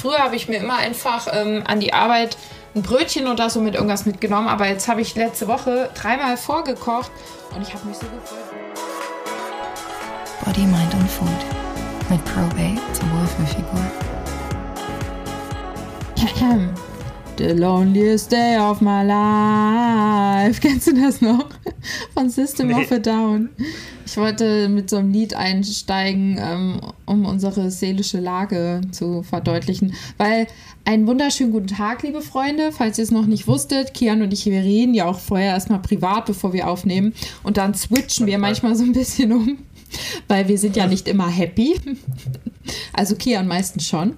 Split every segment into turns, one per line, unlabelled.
Früher habe ich mir immer einfach ähm, an die Arbeit ein Brötchen oder so mit irgendwas mitgenommen, aber jetzt habe ich letzte Woche dreimal vorgekocht und ich habe mich so gefreut.
Body, Mind und Food mit Probate zur Wohlfühlfigur.
The loneliest day of my life. Kennst du das noch? Von System
Nee.
of a Down. Ich wollte mit so einem Lied einsteigen, ähm, um unsere seelische Lage zu verdeutlichen. Weil einen wunderschönen guten Tag, liebe Freunde. Falls ihr es noch nicht wusstet, Kian und ich, wir reden ja auch vorher erstmal privat, bevor wir aufnehmen. Und dann switchen wir manchmal so ein bisschen um. Weil wir sind ja nicht immer happy. Also Kian meistens schon.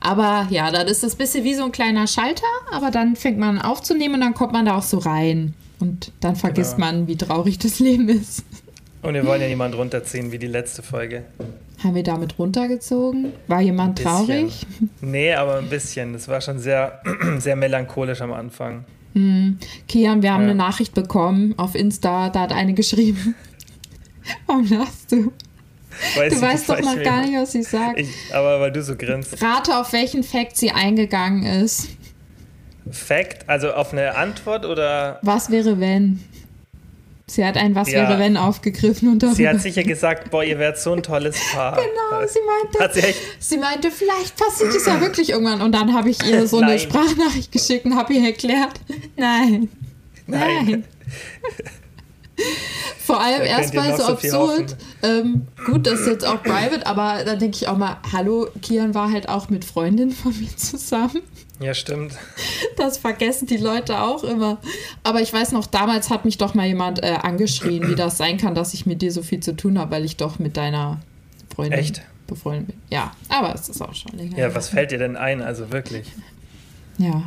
Aber ja, dann ist das ein bisschen wie so ein kleiner Schalter, aber dann fängt man an aufzunehmen und dann kommt man da auch so rein. Und dann vergisst
Genau.
man, wie traurig das Leben ist.
Und wir wollen ja niemand runterziehen wie die letzte Folge.
Haben wir damit runtergezogen? War jemand traurig?
Nee, aber ein bisschen. Das war schon sehr, sehr melancholisch am Anfang.
Kian, wir haben
Ja.
eine Nachricht bekommen auf Insta, da hat eine geschrieben. Warum lachst du?
Weiß
Du weißt doch noch gar nicht, was sie sagt.
Ich, aber weil du so grinst.
Rate, auf welchen Fact sie eingegangen ist.
Fact, also auf eine Antwort oder
Was wäre, wenn? Sie hat ein Was
Ja.
wäre, wenn aufgegriffen und darüber.
sie hat sicher gesagt, boah, ihr werdet so ein tolles Paar.
Genau, sie meinte,
Hat sie echt?
sie meinte, vielleicht passiert es ja wirklich irgendwann. Und dann habe ich ihr so eine. Sprachnachricht geschickt und habe ihr erklärt, nein, nein.
Nein.
Vor allem erstmal so absurd. Ähm, gut, das ist jetzt auch private, aber da denke ich auch mal, hallo, Kian war halt auch mit Freundinnen von mir zusammen.
Ja, stimmt.
Das vergessen die Leute auch immer. Aber ich weiß noch, damals hat mich doch mal jemand äh, angeschrien, wie das sein kann, dass ich mit dir so viel zu tun habe, weil ich doch mit deiner Freundin
Echt?
befreundet bin. Ja, aber es ist auch schon länger.
Ja, was fällt dir denn ein? Also wirklich.
Ja.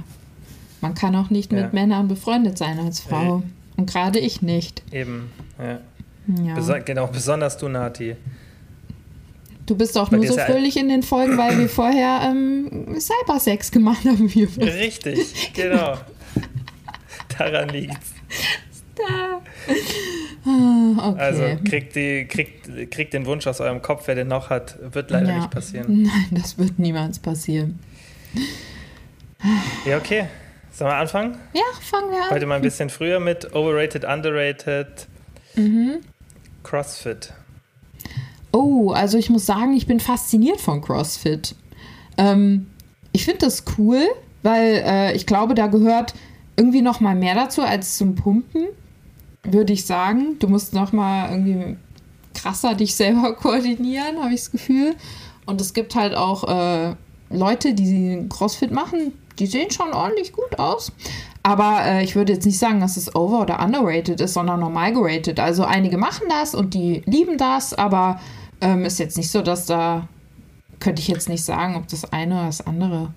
Man kann auch nicht
Ja.
mit Männern befreundet sein als Frau. Und gerade ich nicht.
Eben. Ja.
Ja.
Beso genau, besonders du, Nati.
Du bist auch nur so fröhlich in den Folgen, weil wir vorher ähm, Cybersex gemacht haben. Wir
Richtig, genau. Daran liegt's.
da. Ah, okay.
Also kriegt, die, kriegt, kriegt den Wunsch aus eurem Kopf, wer den noch hat, wird leider
Ja.
nicht passieren.
Nein, das wird niemals passieren.
Ja, okay. Sollen wir anfangen?
Ja, fangen wir an.
Heute mal ein bisschen früher mit Overrated, Underrated,
Mhm.
CrossFit.
Oh, also ich muss sagen, ich bin fasziniert von CrossFit. Ähm, ich finde das cool, weil äh, ich glaube, da gehört irgendwie noch mal mehr dazu als zum Pumpen, würde ich sagen. Du musst noch mal irgendwie krasser dich selber koordinieren, habe ich das Gefühl. Und es gibt halt auch äh, Leute, die CrossFit machen, die sehen schon ordentlich gut aus. Aber äh, ich würde jetzt nicht sagen, dass es over- oder underrated ist, sondern normal gerated. Also einige machen das und die lieben das, aber ähm, ist jetzt nicht so, dass da könnte ich jetzt nicht sagen, ob das eine oder das andere.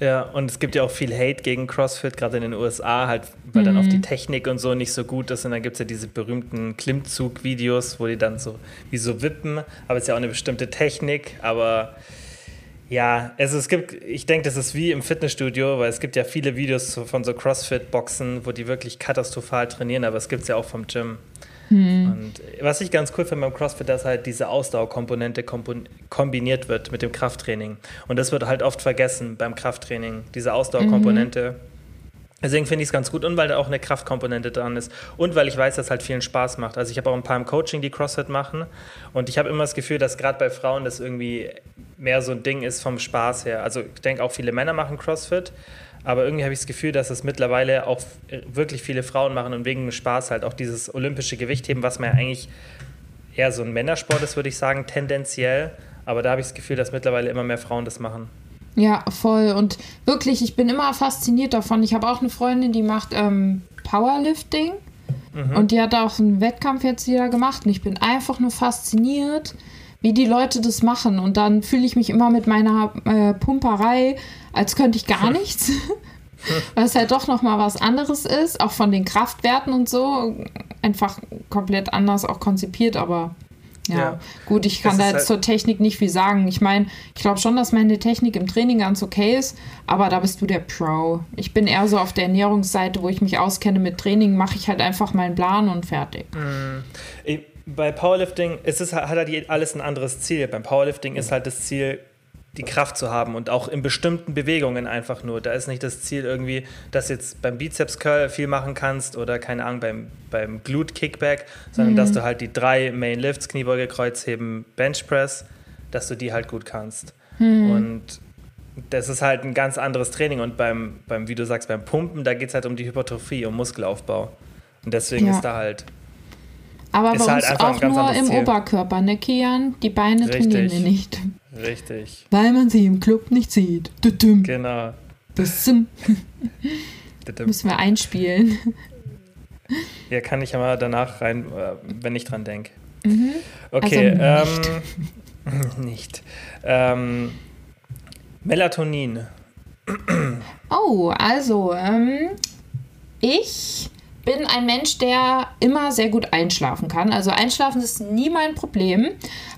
Ja, und es gibt ja auch viel Hate gegen CrossFit, gerade in den USA, halt, weil dann
Mhm.
auch die Technik und so nicht so gut ist. Und dann gibt es ja diese berühmten Klimmzug-Videos, wo die dann so wie so wippen. Aber es ist ja auch eine bestimmte Technik. Aber ja, also es gibt, ich denke, das ist wie im Fitnessstudio, weil es gibt ja viele Videos von so CrossFit-Boxen, wo die wirklich katastrophal trainieren, aber es gibt es ja auch vom Gym. Und was ich ganz cool finde beim CrossFit, dass halt diese Ausdauerkomponente kompon- kombiniert wird mit dem Krafttraining. Und das wird halt oft vergessen beim Krafttraining, diese Ausdauerkomponente. Deswegen finde ich es ganz gut und weil da auch eine Kraftkomponente dran ist und weil ich weiß, dass es halt vielen Spaß macht. Also ich habe auch ein paar im Coaching, die CrossFit machen und ich habe immer das Gefühl, dass gerade bei Frauen das irgendwie mehr so ein Ding ist vom Spaß her. Also ich denke auch viele Männer machen CrossFit, aber irgendwie habe ich das Gefühl, dass es mittlerweile auch wirklich viele Frauen machen und wegen Spaß halt auch dieses olympische Gewichtheben, was man ja eigentlich eher so ein Männersport ist, würde ich sagen, tendenziell. Aber da habe ich das Gefühl, dass mittlerweile immer mehr Frauen das machen.
Ja, voll. Und wirklich, ich bin immer fasziniert davon. Ich habe auch eine Freundin, die macht ähm, Powerlifting. Und die hat auch einen Wettkampf jetzt wieder gemacht. Und ich bin einfach nur fasziniert, wie die Leute das machen. Und dann fühle ich mich immer mit meiner äh, Pumperei, als könnte ich gar nichts. Weil es halt doch nochmal was anderes ist, auch von den Kraftwerten und so. Einfach komplett anders auch konzipiert, aber ja,
Ja.
gut, ich kann da jetzt
halt-
zur Technik nicht viel sagen. Ich meine, ich glaube schon, dass meine Technik im Training ganz okay ist, aber da bist du der Pro. Ich bin eher so auf der Ernährungsseite, wo ich mich auskenne mit Training, mache ich halt einfach meinen Plan und fertig.
Ich- Bei Powerlifting ist es, hat halt alles ein anderes Ziel. Beim Powerlifting ist halt das Ziel, die Kraft zu haben und auch in bestimmten Bewegungen einfach nur. Da ist nicht das Ziel irgendwie, dass jetzt beim Bizeps Curl viel machen kannst oder keine Ahnung beim, beim Glute Kickback, sondern mhm. dass du halt die drei Main Lifts, Kniebeuge, Kreuzheben, Bench Press, dass du die halt gut kannst. Mhm. Und das ist halt ein ganz anderes Training und beim, beim wie du sagst, beim Pumpen, da geht es halt um die Hypertrophie, um Muskelaufbau. Und deswegen ja. ist da halt
aber bei halt uns auch nur im Ziel. Oberkörper, ne, Kian? Die Beine Richtig. trainieren wir nicht.
Richtig.
Weil man sie im Club nicht sieht.
Genau.
Das Müssen wir einspielen.
Ja, kann ich aber danach rein, äh, wenn ich dran denke. Mhm. Okay, also nicht. Ähm, nicht. Ähm, Melatonin.
Oh, also, ähm, ich bin ein Mensch, der immer sehr gut einschlafen kann. Also einschlafen ist nie mein Problem.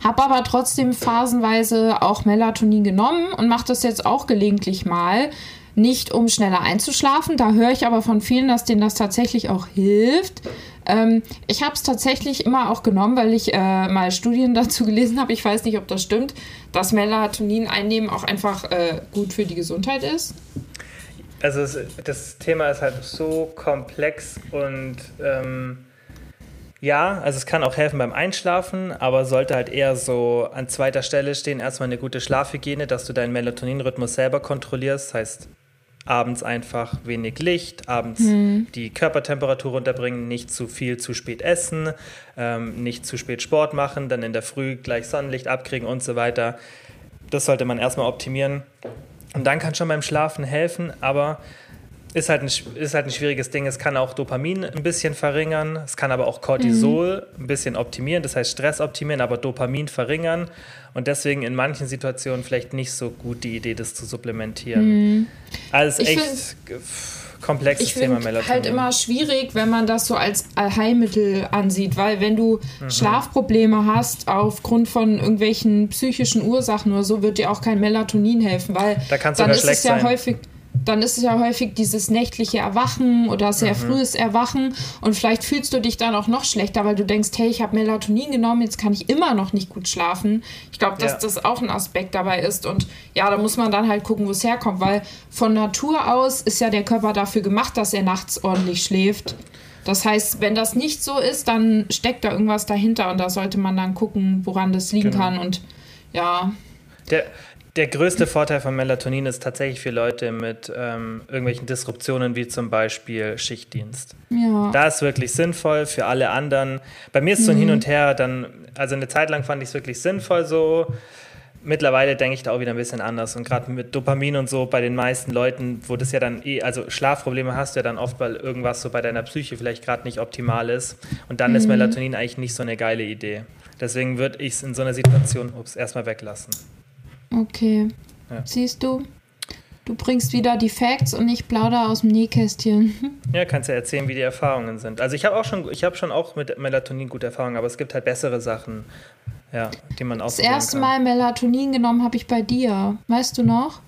Habe aber trotzdem phasenweise auch Melatonin genommen und mache das jetzt auch gelegentlich mal. Nicht um schneller einzuschlafen. Da höre ich aber von vielen, dass denen das tatsächlich auch hilft. Ähm, ich habe es tatsächlich immer auch genommen, weil ich äh, mal Studien dazu gelesen habe. Ich weiß nicht, ob das stimmt, dass Melatonin einnehmen auch einfach äh, gut für die Gesundheit ist
also es, das Thema ist halt so komplex und ähm, ja, also es kann auch helfen beim Einschlafen, aber sollte halt eher so an zweiter Stelle stehen. Erstmal eine gute Schlafhygiene, dass du deinen Melatoninrhythmus selber kontrollierst. Das heißt, abends einfach wenig Licht, abends mhm. die Körpertemperatur runterbringen, nicht zu viel zu spät essen, ähm, nicht zu spät Sport machen, dann in der Früh gleich Sonnenlicht abkriegen und so weiter. Das sollte man erstmal optimieren. Und dann kann schon beim Schlafen helfen, aber ist halt, ein, ist halt ein schwieriges Ding. Es kann auch Dopamin ein bisschen verringern, es kann aber auch Cortisol mhm. ein bisschen optimieren, das heißt Stress optimieren, aber Dopamin verringern. Und deswegen in manchen Situationen vielleicht nicht so gut die Idee, das zu supplementieren. Mhm. Also echt komplexes
ich Thema Melatonin. halt immer schwierig, wenn man das so als Allheilmittel ansieht, weil wenn du mhm. Schlafprobleme hast aufgrund von irgendwelchen psychischen Ursachen oder so, wird dir auch kein Melatonin helfen, weil
da dann ist es ja
sein. häufig dann ist es ja häufig dieses nächtliche Erwachen oder sehr mhm. frühes Erwachen und vielleicht fühlst du dich dann auch noch schlechter, weil du denkst, hey, ich habe Melatonin genommen, jetzt kann ich immer noch nicht gut schlafen. Ich glaube, dass ja. das auch ein Aspekt dabei ist und ja, da muss man dann halt gucken, wo es herkommt, weil von Natur aus ist ja der Körper dafür gemacht, dass er nachts ordentlich schläft. Das heißt, wenn das nicht so ist, dann steckt da irgendwas dahinter und da sollte man dann gucken, woran das liegen genau. kann und ja.
Der, der größte Vorteil von Melatonin ist tatsächlich für Leute mit ähm, irgendwelchen Disruptionen wie zum Beispiel Schichtdienst. Ja. Da ist wirklich sinnvoll für alle anderen. Bei mir ist es so ein Hin mhm. und Her, dann, also eine Zeit lang fand ich es wirklich sinnvoll so. Mittlerweile denke ich da auch wieder ein bisschen anders. Und gerade mit Dopamin und so bei den meisten Leuten, wo das ja dann eh, also Schlafprobleme hast du ja dann oft, weil irgendwas so bei deiner Psyche vielleicht gerade nicht optimal ist. Und dann mhm. ist Melatonin eigentlich nicht so eine geile Idee. Deswegen würde ich es in so einer Situation ups, erstmal weglassen.
Okay. Ja. Siehst du? Du bringst wieder die Facts und ich plauder aus dem Nähkästchen.
Ja, kannst ja erzählen, wie die Erfahrungen sind. Also ich habe auch schon, ich habe schon auch mit Melatonin gute Erfahrungen, aber es gibt halt bessere Sachen, ja, die man auch.
Das erste Mal Melatonin genommen habe ich bei dir. Weißt du noch?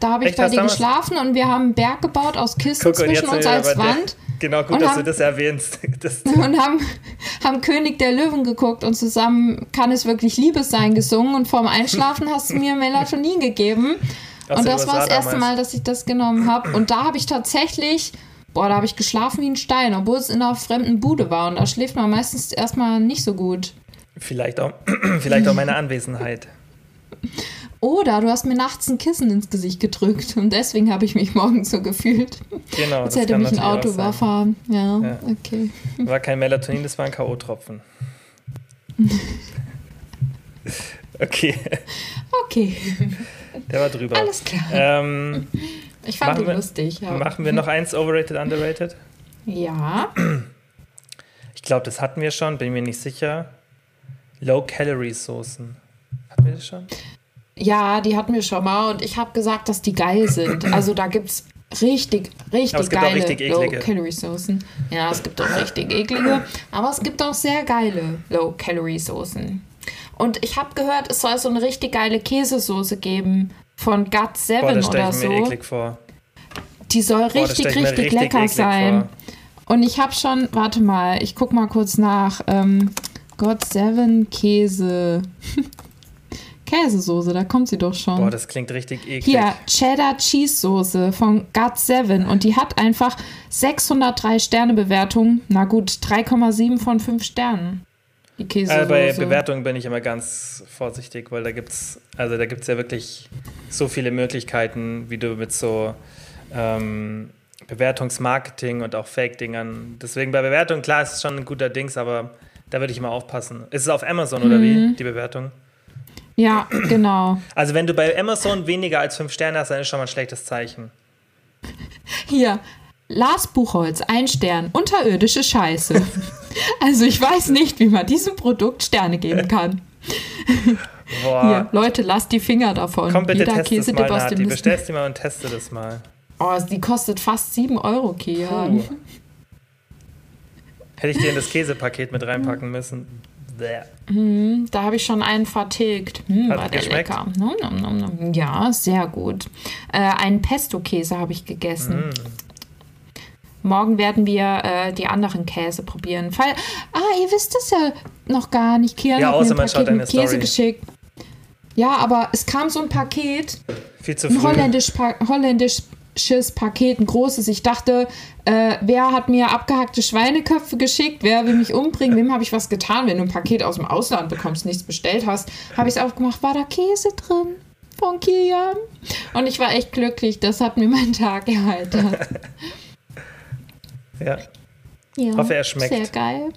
Da habe ich Echt, bei dir geschlafen und wir haben einen Berg gebaut aus Kissen Guck, zwischen uns als Wand.
Genau, gut, dass haben, du das erwähnst. Das
und haben, haben König der Löwen geguckt und zusammen kann es wirklich Liebes sein gesungen und vorm Einschlafen hast du mir Melatonin gegeben. Aus und das war das erste Mal, dass ich das genommen habe. Und da habe ich tatsächlich, boah, da habe ich geschlafen wie ein Stein, obwohl es in einer fremden Bude war. Und da schläft man meistens erstmal nicht so gut.
Vielleicht auch, vielleicht auch meine Anwesenheit.
Oder du hast mir nachts ein Kissen ins Gesicht gedrückt und deswegen habe ich mich morgens so gefühlt. Genau. Als hätte mich ein Auto überfahren. Ja, ja, okay.
War kein Melatonin, das war ein K.O.-Tropfen. okay.
Okay.
Der war drüber.
Alles klar.
Ähm,
ich fand ihn lustig.
Ja. Machen wir noch eins overrated, underrated?
Ja.
Ich glaube, das hatten wir schon, bin mir nicht sicher. Low-Calorie-Soßen. Hatten wir das schon?
Ja, die hatten wir schon mal und ich habe gesagt, dass die geil sind. Also da gibt es richtig, richtig geile Low-Calorie-Soßen. Ja, es gibt auch richtig eklige, aber es gibt auch sehr geile Low-Calorie-Soßen. Und ich habe gehört, es soll so eine richtig geile Käsesoße geben von Gut 7 Boah, das oder so. Mir eklig vor. Die soll Boah, richtig, richtig, richtig lecker sein. Vor. Und ich habe schon, warte mal, ich guck mal kurz nach. Ähm, God 7 Käse. Käsesoße, da kommt sie doch schon.
Boah, das klingt richtig eklig.
Hier, Cheddar Cheese Soße von God7 und die hat einfach 603 Sterne Bewertung. Na gut, 3,7 von 5 Sternen. Die Käsesoße.
Also bei Bewertungen bin ich immer ganz vorsichtig, weil da gibt's, also da gibt's ja wirklich so viele Möglichkeiten, wie du mit so ähm, Bewertungsmarketing und auch Fake-Dingern. Deswegen bei Bewertungen, klar, ist es schon ein guter Dings, aber da würde ich immer aufpassen. Ist es auf Amazon oder wie, die Bewertung?
Ja, genau.
Also wenn du bei Amazon weniger als 5 Sterne hast, dann ist schon mal ein schlechtes Zeichen.
Hier, Lars Buchholz, ein Stern, unterirdische Scheiße. Also ich weiß nicht, wie man diesem Produkt Sterne geben kann.
Boah.
Hier, Leute, lasst die Finger davon.
Komm bitte,
Jeder Käsedip
mal,
aus dem
die mal und teste das mal.
Oh, die kostet fast 7 Euro.
Puh. Hätte ich dir in das Käsepaket mit reinpacken müssen. Bäh.
Da habe ich schon einen vertilgt. Hm,
Hat
war der
geschmeckt?
lecker. Nom, nom, nom. Ja, sehr gut. Äh, einen Pesto-Käse habe ich gegessen.
Mm.
Morgen werden wir äh, die anderen Käse probieren. Fall, ah, ihr wisst es ja noch gar nicht. Kian
Ja,
hat
außer
mir ein Paket mit Käse
Story.
geschickt. Ja, aber es kam so ein Paket,
Viel zu
ein
früh.
holländisch, pa holländisches Paket, ein großes. Ich dachte, äh, wer hat mir abgehackte Schweineköpfe geschickt? Wer will mich umbringen? Wem habe ich was getan? Wenn du ein Paket aus dem Ausland bekommst, nichts bestellt hast, habe ich es aufgemacht. War da Käse drin? Von Kilian? Und ich war echt glücklich. Das hat mir meinen Tag erheitert.
Ja.
Ja,
Hoffe, er schmeckt.
Sehr geil.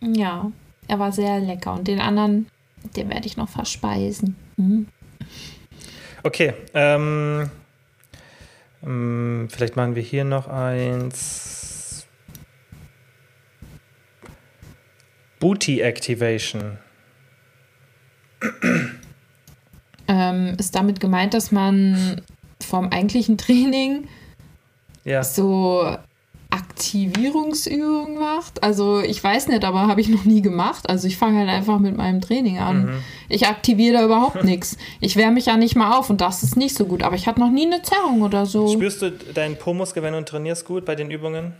Ja, er war sehr lecker. Und den anderen, den werde ich noch verspeisen. Mhm.
Okay, ähm, vielleicht machen wir hier noch eins. Booty Activation.
Ähm, ist damit gemeint, dass man vom eigentlichen Training
Ja,
so Aktivierungsübungen macht. Also ich weiß nicht, aber habe ich noch nie gemacht. Also ich fange halt einfach mit meinem Training an.
Mhm.
Ich aktiviere da überhaupt nichts. Ich wärme mich ja nicht mal auf und das ist nicht so gut. Aber ich hatte noch nie eine Zerrung oder so.
spürst du deinen Po-Muskel, wenn du trainierst, gut bei den Übungen?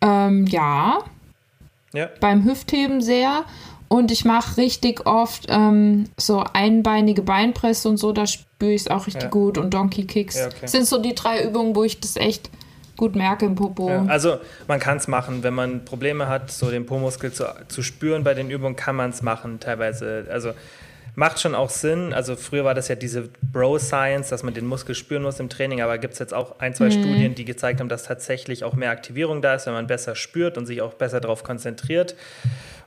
Ähm, ja,
Ja.
beim Hüftheben sehr. Und ich mache richtig oft ähm, so einbeinige Beinpresse und so, da spüre ich es auch richtig
Ja.
gut. Und Donkey Kicks
Ja, okay.
sind so die drei Übungen, wo ich das echt gut merke im Popo.
Ja, also man kann es machen, wenn man Probleme hat, so den Po-Muskel zu, zu spüren bei den Übungen, kann man es machen teilweise. Also macht schon auch Sinn. Also früher war das ja diese Bro-Science, dass man den Muskel spüren muss im Training, aber gibt es jetzt auch ein, zwei Studien, die gezeigt haben, dass tatsächlich auch mehr Aktivierung da ist, wenn man besser spürt und sich auch besser darauf konzentriert.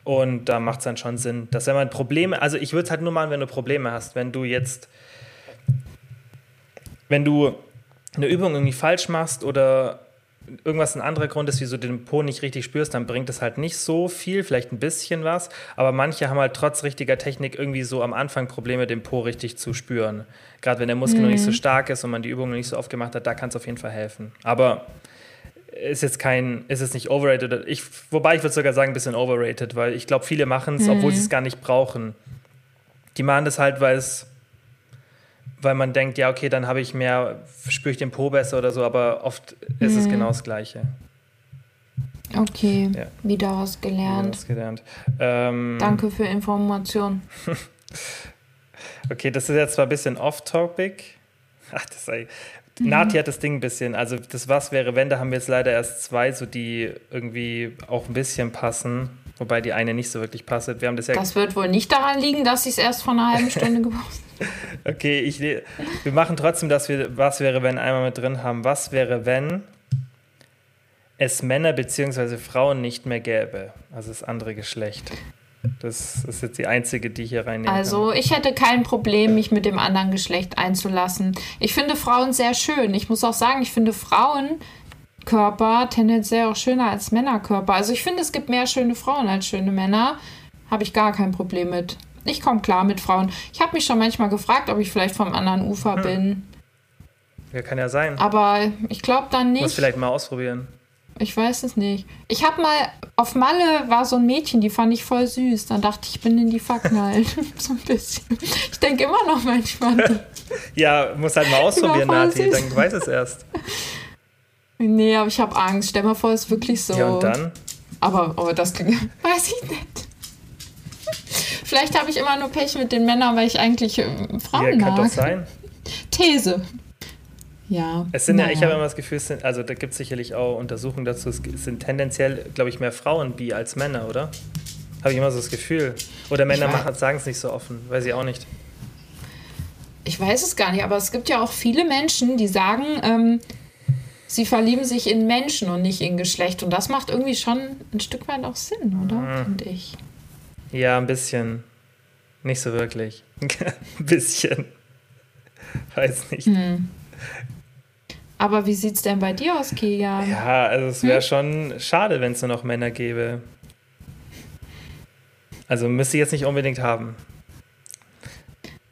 Und da macht es dann schon Sinn, dass wenn man Probleme, also ich würde es halt nur machen, wenn du Probleme hast. Wenn du jetzt, wenn du eine Übung irgendwie falsch machst oder irgendwas ein anderer Grund ist, wieso du den Po nicht richtig spürst, dann bringt es halt nicht so viel, vielleicht ein bisschen was. Aber manche haben halt trotz richtiger Technik irgendwie so am Anfang Probleme, den Po richtig zu spüren. Gerade wenn der Muskel noch nicht so stark ist und man die Übung noch nicht so oft gemacht hat, da kann es auf jeden Fall helfen. Aber ist jetzt kein, ist es nicht overrated. oder- Ich, wobei ich würde sogar sagen, ein bisschen overrated, weil ich glaube, viele machen es, obwohl sie es gar nicht brauchen. Die machen das halt, weil es, weil man denkt, ja, okay, dann habe ich mehr, spüre ich den Po besser oder so, aber oft ist es genau das Gleiche.
Okay,
Ja.
wieder was gelernt.
das gelernt. Ähm,
Danke für Information.
Okay, das ist jetzt zwar ein bisschen off-topic. Ach, das sei. Nati hat das Ding ein bisschen. Also, das Was wäre, wenn, da haben wir jetzt leider erst zwei, so die irgendwie auch ein bisschen passen. Wobei die eine nicht so wirklich passt. Wir haben das ja.
Das wird wohl nicht daran liegen, dass ich es erst vor einer halben Stunde gepostet
Okay, ich, wir machen trotzdem, dass wir Was wäre, wenn einmal mit drin haben. Was wäre, wenn es Männer bzw. Frauen nicht mehr gäbe? Also das andere Geschlecht. Das ist jetzt die einzige, die hier reinnehmen
Also, ich hätte kein Problem, mich mit dem anderen Geschlecht einzulassen. Ich finde Frauen sehr schön. Ich muss auch sagen, ich finde Frauenkörper tendenziell auch schöner als Männerkörper. Also, ich finde, es gibt mehr schöne Frauen als schöne Männer. Habe ich gar kein Problem mit. Ich komme klar mit Frauen. Ich habe mich schon manchmal gefragt, ob ich vielleicht vom anderen
Hm.
Ufer bin.
Ja, kann ja sein.
Aber ich glaube dann
Muss
nicht.
vielleicht mal ausprobieren.
Ich weiß es nicht. Ich habe mal, auf Malle war so ein Mädchen, die fand ich voll süß. Dann dachte ich, ich bin in die verknallt. so ein bisschen. Ich denke immer noch manchmal.
Ja, muss halt mal ausprobieren, Nati,
süß.
dann weiß es erst.
nee, aber ich habe Angst. Stell mal vor, es ist wirklich so.
Ja, und dann?
Aber, aber das klingt, weiß ich nicht. Vielleicht habe ich immer nur Pech mit den Männern, weil ich eigentlich äh, Frauen
ja, kann
mag.
doch sein.
These. Ja.
Es sind ja,
naja.
ich habe immer das Gefühl, es sind, also da gibt es sicherlich auch Untersuchungen dazu, es sind tendenziell, glaube ich, mehr Frauen bi als Männer, oder? Habe ich immer so das Gefühl. Oder Männer sagen es nicht so offen, weiß ich auch nicht.
Ich weiß es gar nicht, aber es gibt ja auch viele Menschen, die sagen, ähm, sie verlieben sich in Menschen und nicht in Geschlecht. Und das macht irgendwie schon ein Stück weit auch Sinn, oder?
Mhm.
Finde ich.
Ja, ein bisschen. Nicht so wirklich. ein bisschen. Weiß nicht.
Hm. Aber wie sieht's denn bei dir aus, Kegan?
Ja, also es wäre schon schade, wenn es nur noch Männer gäbe. Also müsste ich jetzt nicht unbedingt haben.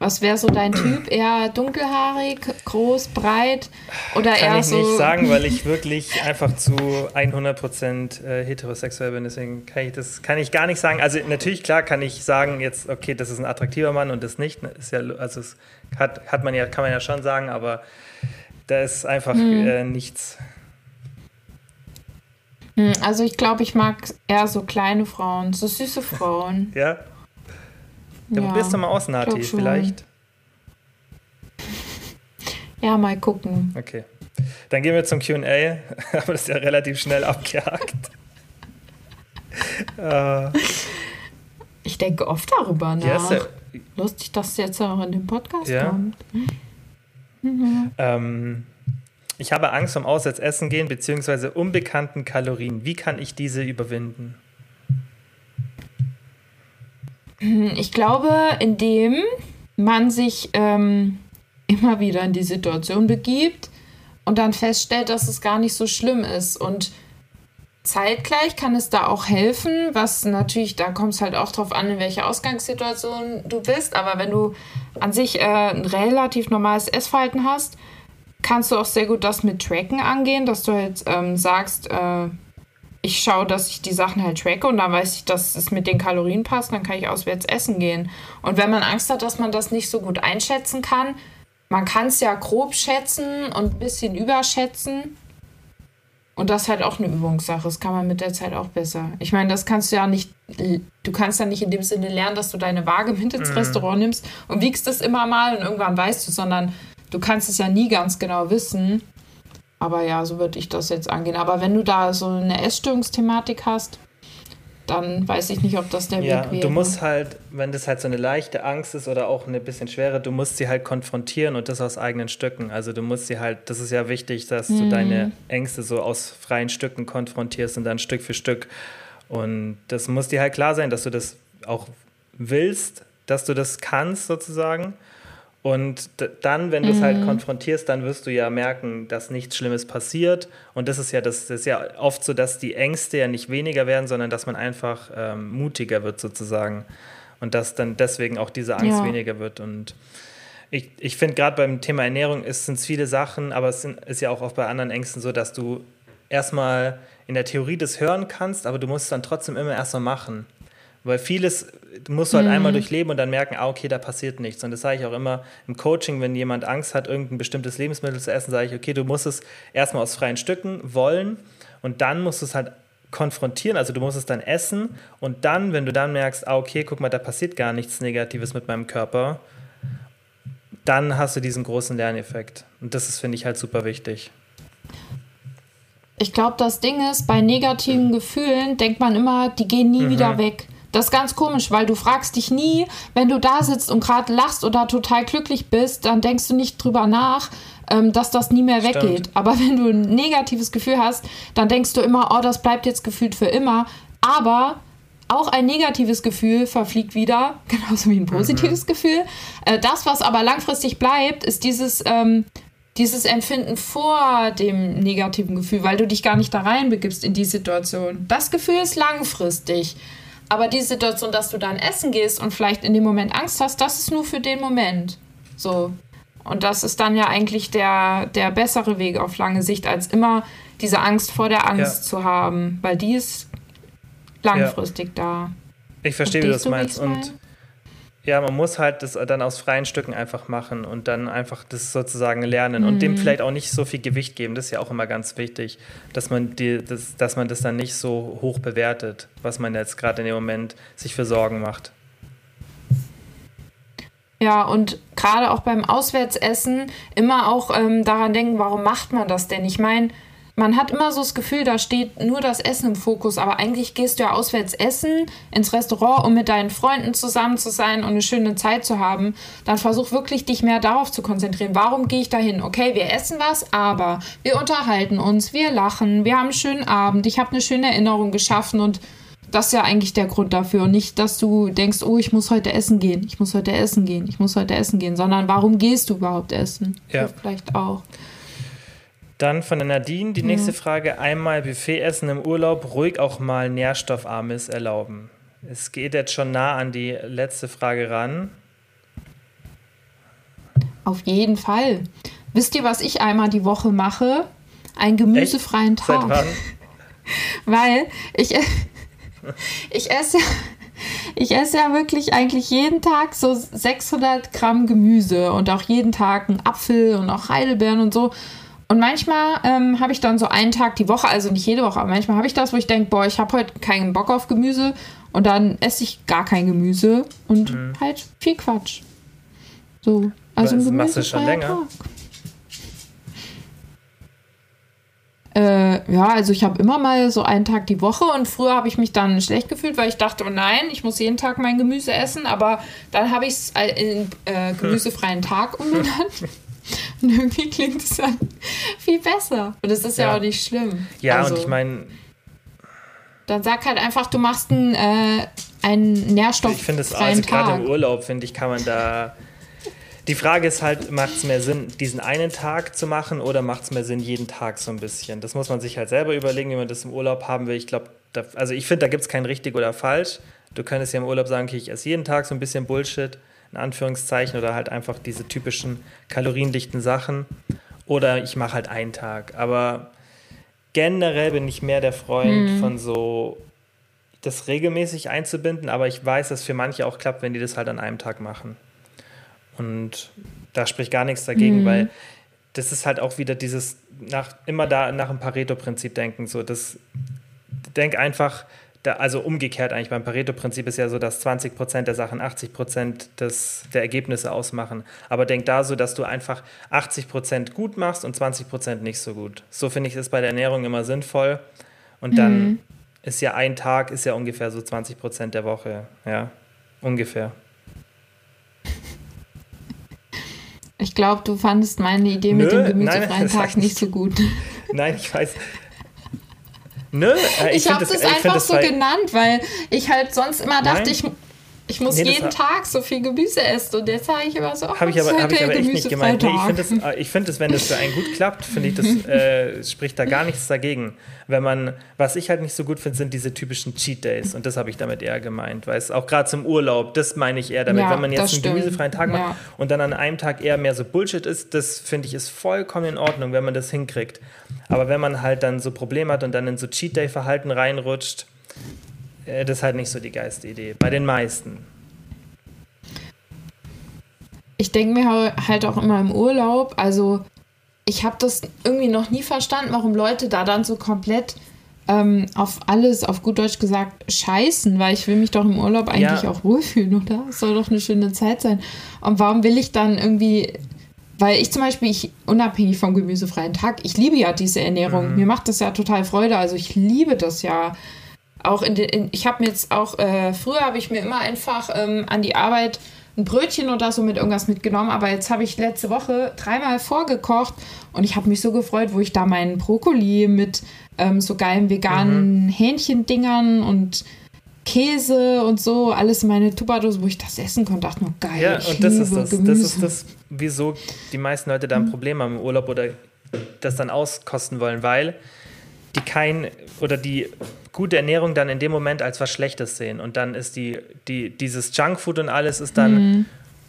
Was wäre so dein Typ? Eher dunkelhaarig, groß, breit oder
Kann
eher
ich
so.
nicht sagen, weil ich wirklich einfach zu 100% äh, heterosexuell bin. Deswegen kann ich das kann ich gar nicht sagen. Also natürlich, klar kann ich sagen jetzt, okay, das ist ein attraktiver Mann und das nicht. Ist ja, also es hat, hat man ja, kann man ja schon sagen, aber da ist einfach
Hm.
äh, nichts.
Hm, Also ich glaube, ich mag eher so kleine Frauen, so süße Frauen.
Ja? Ja, probier's doch mal aus, Nati, vielleicht.
Ja, mal gucken.
Okay. Dann gehen wir zum QA, aber das ist ja relativ schnell abgehakt. äh,
Ich denke oft darüber nach.
ja,
Lustig, dass jetzt auch in dem Podcast
Ja.
kommt.
ähm, ich habe Angst vom Auswärtsessen gehen bzw. unbekannten Kalorien. Wie kann ich diese überwinden?
Ich glaube, indem man sich ähm, immer wieder in die Situation begibt und dann feststellt, dass es gar nicht so schlimm ist. Und zeitgleich kann es da auch helfen, was natürlich, da kommt es halt auch drauf an, in welcher Ausgangssituation du bist. Aber wenn du an sich äh, ein relativ normales Essverhalten hast, kannst du auch sehr gut das mit Tracken angehen, dass du halt ähm, sagst, äh, ich schaue, dass ich die Sachen halt tracke und dann weiß ich, dass es mit den Kalorien passt, dann kann ich auswärts essen gehen. Und wenn man Angst hat, dass man das nicht so gut einschätzen kann, man kann es ja grob schätzen und ein bisschen überschätzen. Und das ist halt auch eine Übungssache. Das kann man mit der Zeit auch besser. Ich meine, das kannst du ja nicht, du kannst ja nicht in dem Sinne lernen, dass du deine Waage mit ins Restaurant nimmst und wiegst es immer mal und irgendwann weißt du, sondern du kannst es ja nie ganz genau wissen. Aber ja, so würde ich das jetzt angehen. Aber wenn du da so eine Essstörungsthematik hast, dann weiß ich nicht, ob das der
Ja,
Weg wäre.
du musst halt, wenn das halt so eine leichte Angst ist oder auch eine bisschen schwere, du musst sie halt konfrontieren und das aus eigenen Stücken. Also du musst sie halt, das ist ja wichtig, dass
Mhm.
du deine Ängste so aus freien Stücken konfrontierst und dann Stück für Stück. Und das muss dir halt klar sein, dass du das auch willst, dass du das kannst sozusagen. Und dann, wenn du es halt konfrontierst, dann wirst du ja merken, dass nichts Schlimmes passiert. Und das ist ja das, das ist ja oft so, dass die Ängste ja nicht weniger werden, sondern dass man einfach ähm, mutiger wird sozusagen. Und dass dann deswegen auch diese Angst
Ja.
weniger wird. Und ich, ich finde gerade beim Thema Ernährung ist es viele Sachen, aber es sind, ist ja auch oft bei anderen Ängsten so, dass du erstmal in der Theorie das hören kannst, aber du musst es dann trotzdem immer erstmal machen. Weil vieles musst du halt einmal durchleben und dann merken, ah, okay, da passiert nichts. Und das sage ich auch immer im Coaching, wenn jemand Angst hat, irgendein bestimmtes Lebensmittel zu essen, sage ich, okay, du musst es erstmal aus freien Stücken wollen und dann musst du es halt konfrontieren, also du musst es dann essen und dann, wenn du dann merkst, ah, okay, guck mal, da passiert gar nichts Negatives mit meinem Körper, dann hast du diesen großen Lerneffekt. Und das ist, finde ich, halt super wichtig.
Ich glaube, das Ding ist, bei negativen Gefühlen denkt man immer, die gehen nie wieder weg. Das ist ganz komisch, weil du fragst dich nie, wenn du da sitzt und gerade lachst oder total glücklich bist, dann denkst du nicht drüber nach, ähm, dass das nie mehr
Stimmt.
weggeht. Aber wenn du ein negatives Gefühl hast, dann denkst du immer, oh, das bleibt jetzt gefühlt für immer. Aber auch ein negatives Gefühl verfliegt wieder, genauso wie ein positives Gefühl. Äh, das, was aber langfristig bleibt, ist dieses, ähm, dieses Empfinden vor dem negativen Gefühl, weil du dich gar nicht da reinbegibst in die Situation. Das Gefühl ist langfristig. Aber die Situation, dass du dann essen gehst und vielleicht in dem Moment Angst hast, das ist nur für den Moment. So. Und das ist dann ja eigentlich der, der bessere Weg auf lange Sicht, als immer diese Angst vor der Angst
Ja.
zu haben, weil die ist langfristig da.
Ich verstehe, wie du das meinst. Und? Ja, man muss halt das dann aus freien Stücken einfach machen und dann einfach das sozusagen lernen und
Mhm.
dem vielleicht auch nicht so viel Gewicht geben. Das ist ja auch immer ganz wichtig, dass man, die, das, dass man das dann nicht so hoch bewertet, was man jetzt gerade in dem Moment sich für Sorgen macht.
Ja, und gerade auch beim Auswärtsessen immer auch ähm, daran denken, warum macht man das denn? Ich meine, man hat immer so das Gefühl, da steht nur das Essen im Fokus, aber eigentlich gehst du ja auswärts essen ins Restaurant, um mit deinen Freunden zusammen zu sein und eine schöne Zeit zu haben. Dann versuch wirklich dich mehr darauf zu konzentrieren. Warum gehe ich da hin? Okay, wir essen was, aber wir unterhalten uns, wir lachen, wir haben einen schönen Abend, ich habe eine schöne Erinnerung geschaffen und das ist ja eigentlich der Grund dafür. Und nicht, dass du denkst, oh, ich muss heute essen gehen, ich muss heute essen gehen, ich muss heute essen gehen, sondern warum gehst du überhaupt essen?
Ja.
Vielleicht auch.
Dann von der Nadine die nächste Frage. Einmal Buffet essen im Urlaub, ruhig auch mal Nährstoffarmes erlauben. Es geht jetzt schon nah an die letzte Frage ran.
Auf jeden Fall. Wisst ihr, was ich einmal die Woche mache? Einen gemüsefreien
Echt?
Tag. Weil ich, ich esse. Ich esse ja wirklich eigentlich jeden Tag so 600 Gramm Gemüse und auch jeden Tag einen Apfel und auch Heidelbeeren und so. Und manchmal ähm, habe ich dann so einen Tag die Woche, also nicht jede Woche, aber manchmal habe ich das, wo ich denke, boah, ich habe heute keinen Bock auf Gemüse und dann esse ich gar kein Gemüse und halt viel Quatsch. So, also
Das machst du schon länger?
Tag. Äh, ja, also ich habe immer mal so einen Tag die Woche und früher habe ich mich dann schlecht gefühlt, weil ich dachte, oh nein, ich muss jeden Tag mein Gemüse essen, aber dann habe ich es in äh, gemüsefreien Tag umbenannt. Und irgendwie klingt es dann viel besser. Und das ist ja,
Ja.
auch nicht schlimm.
Ja,
also,
und ich meine,
Dann sag halt einfach, du machst einen, äh, einen nährstofffreien
ich finde es also gerade im Urlaub, finde ich, kann man da. Die Frage ist halt, macht es mehr Sinn, diesen einen Tag zu machen oder macht es mehr Sinn, jeden Tag so ein bisschen? Das muss man sich halt selber überlegen, wie man das im Urlaub haben will. Ich glaube, also ich finde, da gibt es kein richtig oder falsch. Du könntest ja im Urlaub sagen, okay, ich esse jeden Tag so ein bisschen Bullshit, in Anführungszeichen, oder halt einfach diese typischen kaloriendichten Sachen. Oder ich mache halt einen Tag. Aber generell bin ich mehr der Freund von so das regelmäßig einzubinden, aber ich weiß, dass für manche auch klappt, wenn die das halt an einem Tag machen. Und da spricht gar nichts dagegen, weil das ist halt auch wieder dieses nach immer da nach dem Pareto-Prinzip denken. So, das denk einfach, da, also umgekehrt eigentlich beim Pareto-Prinzip ist ja so, dass 20% der Sachen 80% des, der Ergebnisse ausmachen. Aber denk da so, dass du einfach 80% gut machst und 20% nicht so gut. So finde ich es bei der Ernährung immer sinnvoll. Und dann ist ja ein Tag, ist ja ungefähr so 20% der Woche. Ja, ungefähr.
Ich glaube, du fandest meine Idee mit
Nö,
dem gemüsefreien
nein,
Tag
ich
nicht
nicht.
so gut.
Nein, ich weiß. Nö, äh,
Ich,
find
habe das,
ich find
einfach
das
so genannt, weil ich halt sonst immer dachte,
Nein.
ich, ich muss
Nee, das
jeden Tag so viel Gemüse essen. Und jetzt sage ich immer so, oh,
Habe ich
das
aber, hab ich aber echt nicht gemeint. Nee, ich finde es, äh, ich find es, wenn das für einen gut klappt, finde ich, das äh, spricht da gar nichts dagegen. Wenn man, was ich halt nicht so gut finde, sind diese typischen Cheat Days. Und das habe ich damit eher gemeint. Weil es auch gerade zum Urlaub, das meine ich eher damit.
Ja,
wenn man
das
jetzt einen gemüsefreien Tag macht
Ja.
und dann an einem Tag eher mehr so Bullshit ist, das finde ich ist vollkommen in Ordnung, wenn man das hinkriegt. Aber wenn man halt dann so Probleme hat und dann in so Cheat Day-Verhalten reinrutscht, äh, das ist halt nicht so die geilste Idee. Bei den meisten.
Ich denke mir halt auch immer im Urlaub, also ich habe das irgendwie noch nie verstanden, warum Leute da dann so komplett ähm, auf alles, auf gut Deutsch gesagt, scheißen, weil ich will mich doch im Urlaub eigentlich
Ja.
auch wohlfühlen, oder? Es soll doch eine schöne Zeit sein. Und warum will ich dann irgendwie, weil ich zum Beispiel, ich, unabhängig vom gemüsefreien Tag, ich liebe ja diese Ernährung. Mir macht das ja total Freude, also ich liebe das ja. Auch in den, in, ich habe mir jetzt auch, äh, früher habe ich mir immer einfach ähm, an die Arbeit ein Brötchen oder so mit irgendwas mitgenommen, aber jetzt habe ich letzte Woche dreimal vorgekocht und ich habe mich so gefreut, wo ich da meinen Brokkoli mit ähm, so geilen veganen Hähnchendingern und Käse und so, alles in meine Tupperdose, wo ich das essen konnte, dachte nur geil.
Ja, und das ist das. Das
Gemüse.
ist das, wieso die meisten Leute da ein Problem haben im Urlaub oder das dann auskosten wollen, weil die kein oder die gute Ernährung dann in dem Moment als was Schlechtes sehen. Und dann ist die, die, dieses Junkfood und alles ist dann
Mhm.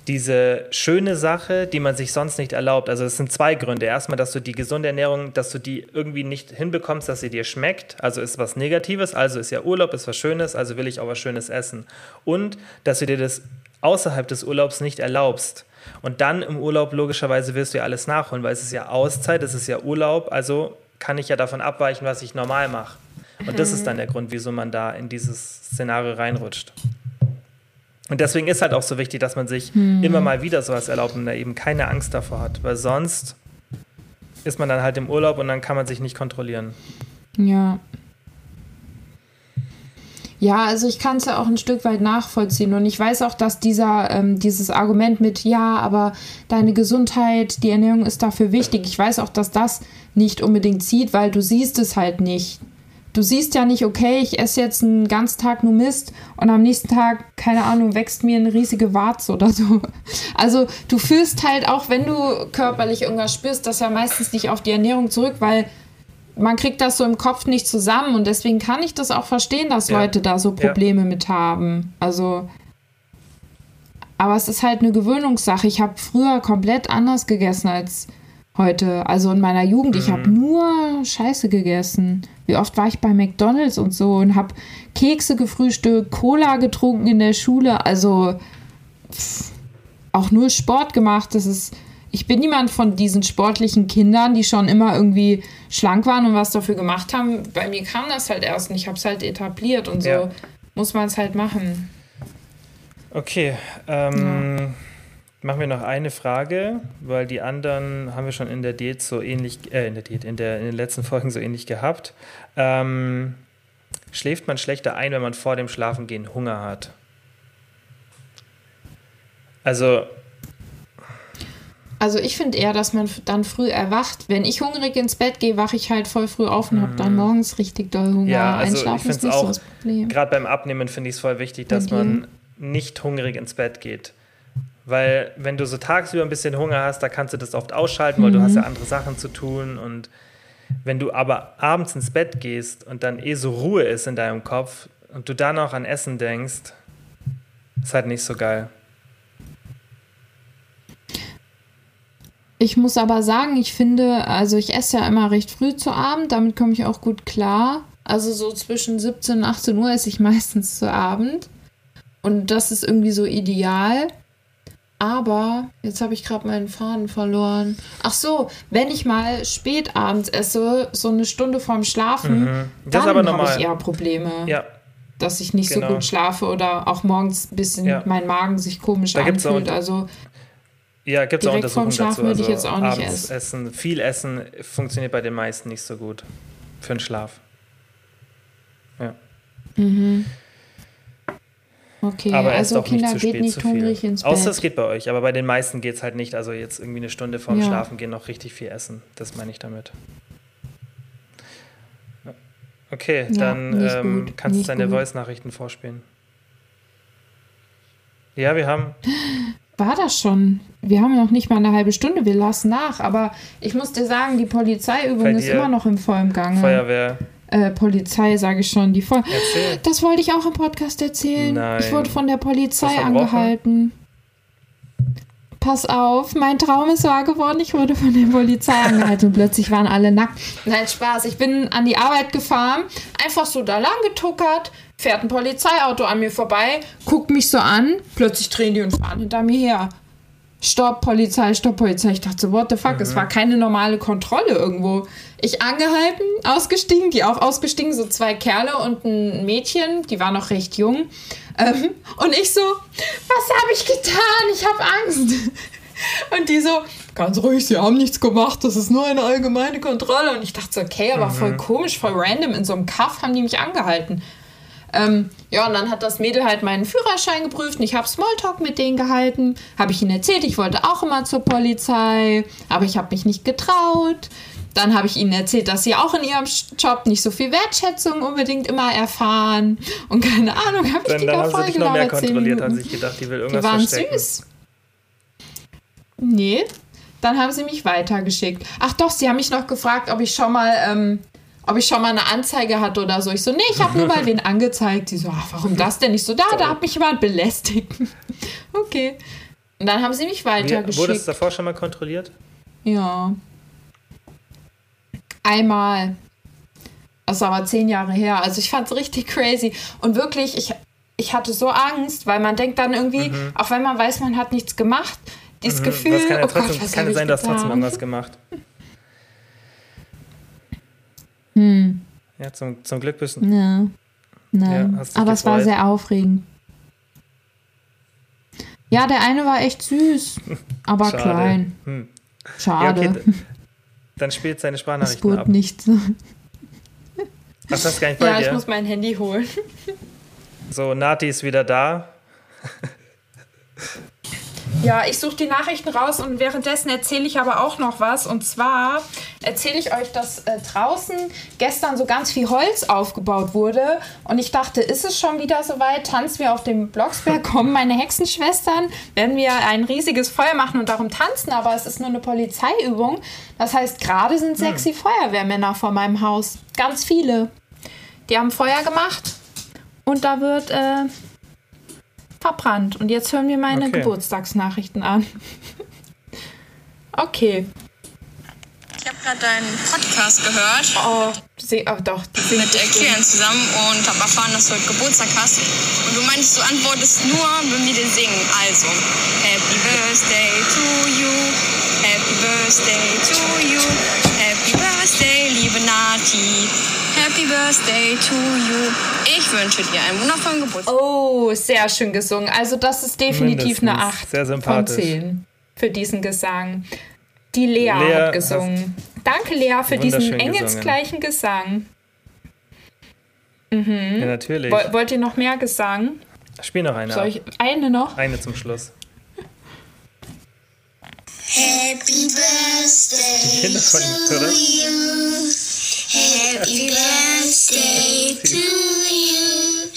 diese schöne Sache, die man sich sonst nicht erlaubt. Also es sind zwei Gründe. Erstmal, dass du die gesunde Ernährung, dass du die irgendwie nicht hinbekommst, dass sie dir schmeckt. Also ist was Negatives, also ist ja Urlaub, ist was Schönes, also will ich auch was Schönes essen. Und dass du dir das außerhalb des Urlaubs nicht erlaubst. Und dann im Urlaub logischerweise wirst du ja alles nachholen, weil es ist ja Auszeit, es ist ja Urlaub, also kann ich ja davon abweichen, was ich normal mache. Und das ist dann der Grund, wieso man da in dieses Szenario reinrutscht. Und deswegen ist halt auch so wichtig, dass man sich
Hm.
immer mal wieder sowas erlaubt und da eben keine Angst davor hat, weil sonst ist man dann halt im Urlaub und dann kann man sich nicht kontrollieren.
Ja. Ja, also ich kann es ja auch ein Stück weit nachvollziehen und ich weiß auch, dass dieser, ähm, dieses Argument mit, ja, aber deine Gesundheit, die Ernährung ist dafür wichtig. Ich weiß auch, dass das nicht unbedingt zieht, weil du siehst es halt nicht. Du siehst ja nicht, okay, ich esse jetzt einen ganzen Tag nur Mist und am nächsten Tag, keine Ahnung, wächst mir eine riesige Warze oder so. Also du fühlst halt auch, wenn du körperlich irgendwas spürst, das ja meistens nicht auf die Ernährung zurück, weil man kriegt das so im Kopf nicht zusammen und deswegen kann ich das auch verstehen, dass
Ja.
Leute da so
Ja.
Probleme mit haben. Also, aber es ist halt eine Gewöhnungssache. Ich habe früher komplett anders gegessen als heute. Also in meiner Jugend, ich
Mhm.
habe nur Scheiße gegessen. Wie oft war ich bei McDonald's und so und habe Kekse gefrühstückt, Cola getrunken in der Schule. Also pff, auch nur Sport gemacht. Das ist ich bin niemand von diesen sportlichen Kindern, die schon immer irgendwie schlank waren und was dafür gemacht haben. Bei mir kam das halt erst und ich habe es halt etabliert und so
Ja.
muss man es halt machen.
Okay, ähm, machen wir noch eine Frage, weil die anderen haben wir schon in der Diät so ähnlich, äh, in der Diät, in, der, in den letzten Folgen so ähnlich gehabt. Ähm, schläft man schlechter ein, wenn man vor dem Schlafengehen Hunger hat? Also,
Also ich finde eher, dass man dann früh erwacht. Wenn ich hungrig ins Bett gehe, wache ich halt voll früh auf und habe dann morgens richtig doll Hunger.
Mhm. Ja, also ich
Einschlafen ist
find's
nicht so
auch
das Problem.
gerade beim Abnehmen finde ich es voll wichtig, dass man nicht hungrig ins Bett geht. Weil wenn du so tagsüber ein bisschen Hunger hast, da kannst du das oft ausschalten, weil du hast ja
Mhm.
andere Sachen zu tun. Und wenn du aber abends ins Bett gehst und dann eh so Ruhe ist in deinem Kopf und du dann auch an Essen denkst, ist halt nicht so geil.
Ich muss aber sagen, ich finde, also ich esse ja immer recht früh zu Abend, damit komme ich auch gut klar. Also so zwischen 17 und 18 Uhr esse ich meistens zu Abend. Und das ist irgendwie so ideal. Aber jetzt habe ich gerade meinen Faden verloren. Ach so, wenn ich mal spät abends esse, so eine Stunde vorm Schlafen,
Mhm.
Dann habe ich eher Probleme,
Ja,
dass ich nicht
Genau.
so gut schlafe oder auch morgens ein bisschen
Ja.
mein Magen sich komisch
Da
anfühlt. Also
ja gibt es auch Untersuchungen dazu. Also
ich jetzt auch nicht
abends essen, viel Essen funktioniert bei den meisten nicht so gut für den Schlaf.
Okay,
Aber
also
auch nicht
Kinder
zu
geht
spät
nicht
zu viel.
hungrig ins Bett.
Außer es geht bei euch, aber bei den meisten geht es halt nicht. Also jetzt irgendwie eine Stunde vorm
Ja.
Schlafen gehen noch richtig viel essen. Das meine ich damit. Ja. Okay,
Ja,
dann
nicht
ähm,
gut,
kannst du
nicht
deine. Voice-Nachrichten vorspielen. Ja, wir haben.
War das schon? Wir haben noch nicht mal eine halbe Stunde, wir lassen nach. Aber ich muss dir sagen, die Polizeiübung
Bei
ist
dir
immer noch im vollen Gange.
Feuerwehr.
Äh, Polizei, sage ich schon. Die Voll
Erzähl.
das wollte ich auch im Podcast erzählen.
Nein.
Ich wurde von der Polizei angehalten. Pass auf, mein Traum ist wahr geworden. Ich wurde von der Polizei angehalten und plötzlich waren alle nackt. Nein, Spaß. Ich bin an die Arbeit gefahren, einfach so da lang getuckert, fährt ein Polizeiauto an mir vorbei, guckt mich so an, plötzlich drehen die und fahren hinter mir her. Stopp, Polizei, Stopp, Polizei. Ich dachte so, what the fuck? Es war keine normale Kontrolle irgendwo. Ich angehalten, ausgestiegen, die auch ausgestiegen, so zwei Kerle und ein Mädchen, die war noch recht jung. Ähm, und ich so, was habe ich getan? Ich habe Angst. Und die so, ganz ruhig, sie haben nichts gemacht, das ist nur eine allgemeine Kontrolle. Und ich dachte so, okay, aber voll komisch, voll random, in so einem Kaff haben die mich angehalten. Ähm, ja, und dann hat das Mädel halt meinen Führerschein geprüft und ich habe Smalltalk mit denen gehalten. Habe ich ihnen erzählt, ich wollte auch immer zur Polizei, aber ich habe mich nicht getraut. Dann habe ich ihnen erzählt, dass sie auch in ihrem Job nicht so viel Wertschätzung unbedingt immer erfahren. Und keine Ahnung, habe ich
Dann,
die
dann
da
haben sie
voll
dich noch mehr kontrolliert, haben
Minuten.
sich gedacht, die will
Die
irgendwas
waren
verstecken.
süß. Nee, dann haben sie mich weitergeschickt. Ach doch, sie haben mich noch gefragt, ob ich schon mal, ähm, ob ich schon mal eine Anzeige hatte oder so. Ich so, nee, ich habe nur mal wen angezeigt. Sie so, ach, warum das denn? Ich so, da, da hat mich jemand belästigt. okay. Und dann haben sie mich
Wie, wurde es
weitergeschickt.
davor schon mal kontrolliert?
Ja. Einmal. Das ist aber zehn Jahre her. Also ich fand es richtig crazy. Und wirklich, ich, ich hatte so Angst, weil man denkt dann irgendwie, auch wenn man weiß, man hat nichts gemacht, dieses Gefühl,
Mhm. das kann ja
oh
trotzdem,
Gott, was
kann sein, dass trotzdem irgendwas gemacht.
Hm.
Ja, zum, zum Glück bist du.
Ja. Nein.
Ja,
aber es war sehr aufregend. Ja, der eine war echt süß, aber
Schade.
klein.
Hm. Ja,
Schade.
okay. Dann spielt seine
es
Sprachnachrichten
wurde
ab.
nicht.
Ach, das ist gar nicht bei
Ja, ich
dir.
muss mein Handy holen.
So, Nati ist wieder da.
Ja, ich suche die Nachrichten raus und währenddessen erzähle ich aber auch noch was. Und zwar erzähle ich euch, dass äh, draußen gestern so ganz viel Holz aufgebaut wurde. Und ich dachte, ist es schon wieder soweit? Tanzen wir auf dem Blocksberg, kommen meine Hexenschwestern, werden wir ein riesiges Feuer machen und darum tanzen. Aber es ist nur eine Polizeiübung. Das heißt, gerade sind sexy Feuerwehrmänner vor meinem Haus. Ganz viele. Die haben Feuer gemacht und da wird äh, verbrannt. Und jetzt hören wir meine
Okay.
Geburtstagsnachrichten an. okay.
Ich habe gerade deinen Podcast gehört
Oh, sie, oh doch. Die
mit der
bestimmt.
Kilian zusammen und habe erfahren, dass du heute Geburtstag hast. Und du meintest, du antwortest nur, wenn wir den singen. Also, Happy Birthday to you, Happy Birthday to you, Happy Birthday, liebe Nati, Happy Birthday to you. Ich wünsche dir einen wundervollen Geburtstag.
Oh, sehr schön gesungen. Also das ist definitiv eine
Mindestens.
8
Sehr
von
sympathisch.
10 für diesen Gesang. Die Lea,
Lea,
hat gesungen. Danke, Lea, für diesen engelsgleichen Gesang.
Ja, natürlich.
Woll- Wollt ihr noch mehr Gesang?
Spiel noch eine.
Soll ich eine noch?
Eine zum Schluss.
Happy birthday
von oder?
Happy birthday to you.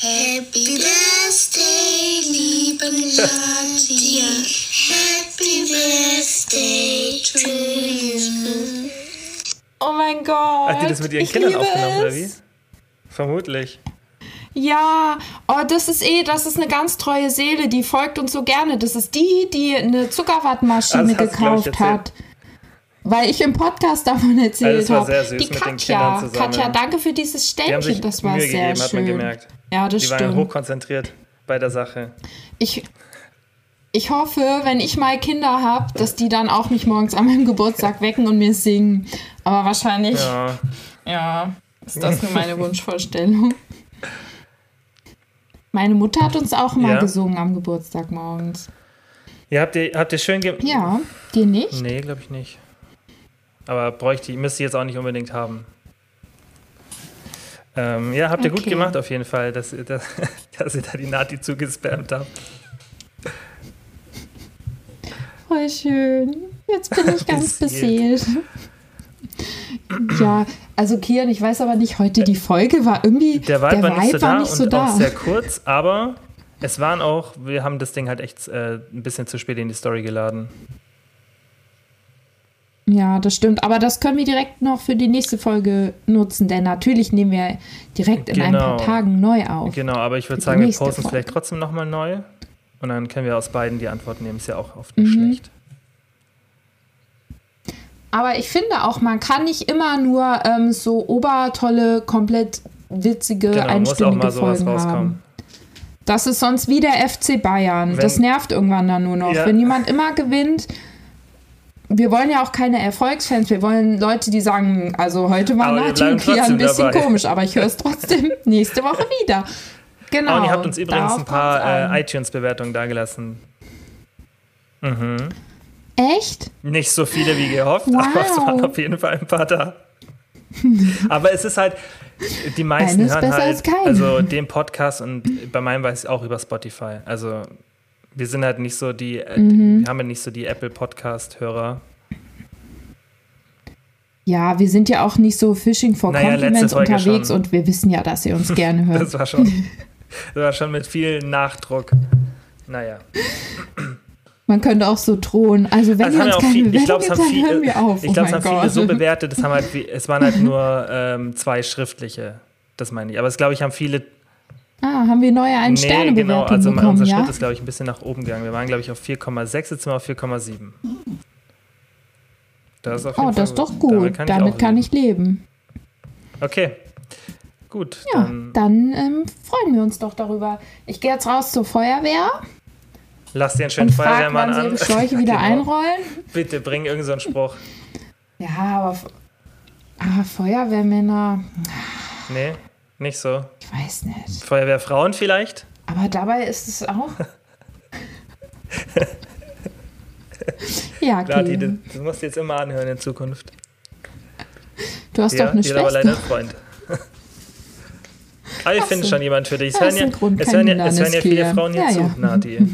Happy birthday, liebe Nadja. Happy birthday to you.
Oh mein Gott.
Hat die das mit ihren
ich
Kindern aufgenommen, oder
es.
wie? Vermutlich.
Ja, oh, das ist eh, das ist eine ganz treue Seele, die folgt uns so gerne. Das ist die, die eine Zuckerwattmaschine
ich,
gekauft
erzählt.
hat. Weil ich im Podcast davon erzählt habe.
sehr süß
Die Katja. Katja, danke für dieses
Die
Ständchen. Das war
Mühe
sehr
gegeben, hat man
schön.
gemerkt.
Ja, das
Die waren
stimmt.
hochkonzentriert bei der Sache.
Ich, ich hoffe, wenn ich mal Kinder habe, dass die dann auch mich morgens an meinem Geburtstag wecken und mir singen. Aber wahrscheinlich, ja,
Ja.
ist das nur meine Wunschvorstellung. Meine Mutter hat uns auch mal
Ja.
gesungen am Geburtstag morgens.
ja habt, ihr, habt ihr schön ge
Ja, dir nicht?
Nee, glaube ich nicht. Aber bräuchte ich, müsst ihr jetzt auch nicht unbedingt haben. Ähm, ja, habt ihr gut
Okay.
gemacht auf jeden Fall, dass, ihr- dass, dass ihr da die Nati zugespammt habt.
Voll schön. Jetzt bin ich ganz
Beseelt.
Ja, also Kian, ich weiß aber nicht, heute die Folge war irgendwie,
Der Vibe war nicht so da
nicht so
und
da.
auch sehr kurz, aber es waren auch, wir haben das Ding halt echt äh, ein bisschen zu spät in die Story geladen.
Ja, das stimmt. Aber das können wir direkt noch für die nächste Folge nutzen, denn natürlich nehmen wir direkt in ein paar
Genau.
Tagen neu auf.
Genau, aber ich würde sagen, wir posten es vielleicht trotzdem nochmal neu und dann können wir aus beiden die Antwort nehmen. Ist ja auch oft nicht
Mhm.
schlecht.
Aber ich finde auch, man kann nicht immer nur ähm, so obertolle, komplett witzige,
Genau,
einstündige Folgen haben. Das ist sonst wie der FC Bayern.
Wenn-
das nervt irgendwann dann nur noch.
Ja.
Wenn jemand immer gewinnt, wir wollen ja auch keine Erfolgsfans, wir wollen Leute, die sagen, also heute war
bleiben
Kian ein bisschen
dabei.
komisch, aber ich höre es trotzdem nächste Woche wieder. Genau.
Oh, und ihr habt uns übrigens ein paar äh, iTunes-Bewertungen dagelassen. Mhm.
Echt?
Nicht so viele wie gehofft, aber es
Wow.
waren auf jeden Fall ein paar da. aber es ist halt, die meisten hören halt, also den Podcast und bei meinem weiß ich auch über Spotify. Also wir sind halt nicht so die,
Mhm.
wir haben ja nicht so die Apple Podcast-Hörer.
Ja, wir sind ja auch nicht so Fishing for
Naja,
Compliments unterwegs
schon.
und wir wissen ja, dass ihr uns gerne hört.
Das war schon, das war schon mit viel Nachdruck. Naja.
Man könnte auch so drohen. Also wenn
Also
ihr uns keine
viel, ich
Bewertung
glaube, es
gibt,
haben
dann hören
viele,
wir auf.
ich
oh
glaube, es
mein
haben viele so bewertet, das haben halt, es waren halt nur ähm, zwei schriftliche. Das meine ich. Aber es glaube ich haben viele.
Ah, haben wir neue ein
Nee,
Sterne
genau. Also
bekommen,
unser
ja?
Schritt ist glaube ich ein bisschen nach oben gegangen. Wir waren glaube ich auf 4,6, jetzt sind wir auf 4,7. Das ist
Oh,
Fall
das ist doch gut. Damit kann ich,
leben.
leben.
Okay. Gut.
Ja,
Dann
dann ähm, freuen wir uns doch darüber. Ich gehe jetzt raus zur Feuerwehr
lass dir einen schönen
und
Feuerwehrmann
wann sie
an.
ihre Schläuche wieder
Genau.
einrollen.
Bitte bring irgendeinen so einen Spruch.
Ja, aber, aber Feuerwehrmänner,
Nee, nicht so.
ich weiß nicht.
Feuerwehrfrauen vielleicht?
Aber dabei ist es auch. Ja, okay.
du, du musst jetzt immer anhören in Zukunft.
Du hast
ja,
doch eine
hat aber leider
Schwester.
Freund. Aber ich
Ach
finde
so.
schon jemand für dich. Es
Das
hören ja,
Grund,
es hören ja, es hören ja viele Frauen hier
ja,
zu,
ja.
Nati.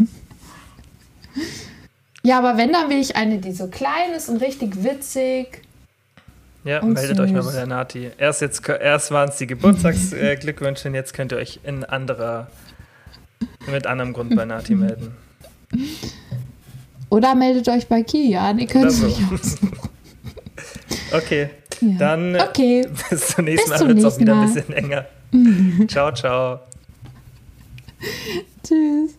Ja, aber wenn, dann will ich eine, die so klein ist und richtig witzig.
Ja,
Und
meldet euch mal
süß.
bei der Nati. Erst, jetzt, erst waren es die Geburtstagsglückwünsche und jetzt könnt ihr euch in anderer, mit anderem Grund bei Nati melden.
Oder meldet euch bei Kilian. Ihr könnt es
so. Okay,
Ja.
dann äh,
Okay.
bis zum nächsten
Bis
Mal wird es auch wieder ein bisschen länger. ciao, ciao.
Tschüss.